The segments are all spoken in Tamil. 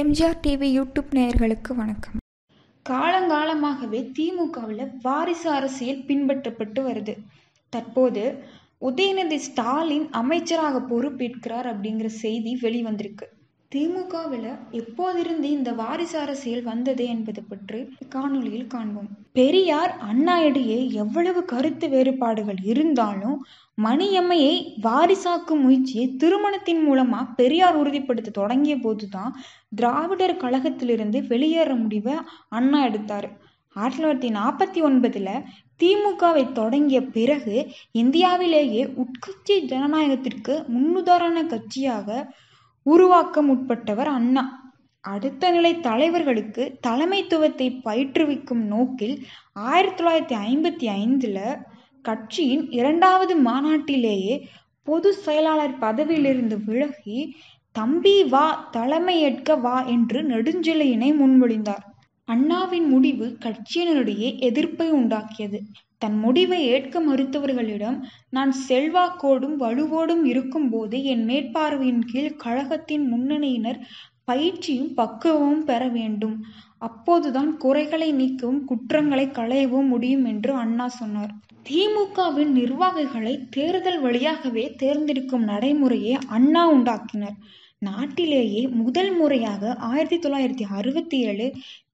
எம்ஜிஆர் டிவி யூடியூப் நேயர்களுக்கு வணக்கம். காலங்காலமாகவே திமுகவில் வாரிசு அரசியல் பின்பற்றப்பட்டு வருது. தற்போது உதயநிதி ஸ்டாலின் அமைச்சராக பொறுப்பேற்கிறார் அப்படிங்கிற செய்தி வெளிவந்திருக்கு. திமுகவில் எப்போதிருந்து இந்த வாரிசு அரசியல் வந்தது என்பது பற்றி காணொளியில் காண்போம். பெரியார் அண்ணா இடையே எவ்வளவு கருத்து வேறுபாடுகள் இருந்தாலும் மணியம்மையை வாரிசாக்கும் முயற்சியை திருமணத்தின் மூலமா பெரியார் உறுதிப்படுத்த தொடங்கிய போதுதான் திராவிடர் கழகத்திலிருந்து வெளியேற முடிவை அண்ணா எடுத்தார். ஆயிரத்தி தொள்ளாயிரத்தி நாற்பத்தி ஒன்பதுல திமுகவை தொடங்கிய பிறகு இந்தியாவிலேயே உட்கட்சி ஜனநாயகத்திற்கு முன்னுதாரண கட்சியாக உருவாக்கம் உட்பட்டவர் அண்ணா. அடுத்த நிலை தலைவர்களுக்கு தலைமைத்துவத்தை பயிற்றுவிக்கும் நோக்கில் ஆயிரத்தி தொள்ளாயிரத்தி ஐம்பத்தி ஐந்தில் கட்சியின் இரண்டாவது மாநாட்டிலேயே பொது செயலாளர் பதவியிலிருந்து விலகி தம்பி வா தலைமையேற்க வா என்று நெடுஞ்செழியனை முன்மொழிந்தார். அண்ணாவின் முடிவு கட்சியினரிடையே எதிர்ப்பை உண்டாக்கியது. தன் முடிவை ஏற்க மறுத்தவர்களிடம் நான் செல்வாக்கோடும் வலுவோடும் இருக்கும்போது என் மேற்பார்வையின் கீழ் கழகத்தின் முன்னணியினர் பயிற்சியும் பக்குவமும் பெற வேண்டும். அப்போதுதான் குறைகளை நீக்கவும் குற்றங்களை களையவும் முடியும் என்று அண்ணா சொன்னார். திமுகவின் நிர்வாகிகளை தேர்தல் வழியாகவே தேர்ந்தெடுக்கும் நடைமுறையை அண்ணா உண்டாக்கினர். நாட்டிலேயே முதல் முறையாக ஆயிரத்தி தொள்ளாயிரத்தி அறுபத்தி ஏழு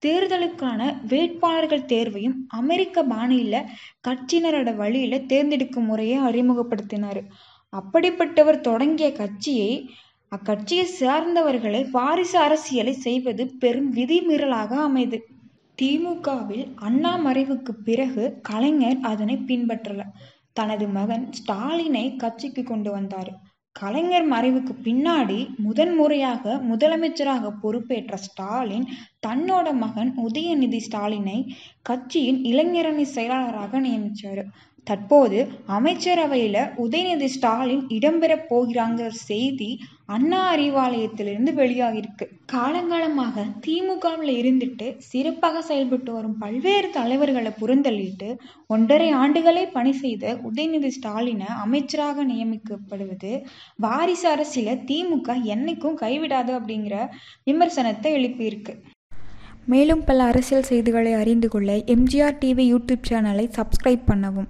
தேர்தலுக்கான வேட்பாளர்கள் தேர்வையும் அமெரிக்க பாணியில் கட்சியினரோட வழியில் தேர்ந்தெடுக்கும் முறையை அறிமுகப்படுத்தினார். அப்படிப்பட்டவர் தொடங்கிய கட்சியை அக்கட்சியை சார்ந்தவர்களை வாரிசு அரசியலை செய்வது பெரும் விதிமீறலாக அமைது. திமுகவில் அண்ணா மறைவுக்கு பிறகு கலைஞர் அதனை பின்பற்றல. தனது மகன் ஸ்டாலினை கட்சிக்கு கொண்டு வந்தார். கலைஞர் மறைவுக்கு பின்னாடி முதன் முறையாக முதலமைச்சராக பொறுப்பேற்ற ஸ்டாலின் தன்னோட மகன் உதயநிதி ஸ்டாலினை கட்சியின் இளைஞரணி செயலாளராக நியமித்தார் தற்போது அமைச்சரவையில் உதயநிதி ஸ்டாலின் இடம்பெறப் போகிறாங்கிற செய்தி அண்ணா அறிவாலயத்திலிருந்து வெளியாகியிருக்கு. காலங்காலமாக திமுகவில் இருந்துட்டு சிறப்பாக செயல்பட்டு வரும் பல்வேறு தலைவர்களை புறந்தள்ளிட்டு ஒன்றரை ஆண்டுகளே பணி செய்த உதயநிதி ஸ்டாலினை அமைச்சராக நியமிக்கப்படுவது வாரிசு அரசியல திமுக என்னைக்கும் கைவிடாது அப்படிங்கிற விமர்சனத்தை எழுப்பியிருக்கு. மேலும் பல அரசியல் செய்திகளை அறிந்து கொள்ள எம்ஜிஆர் டிவி யூடியூப் சேனலை சப்ஸ்கிரைப் பண்ணவும்.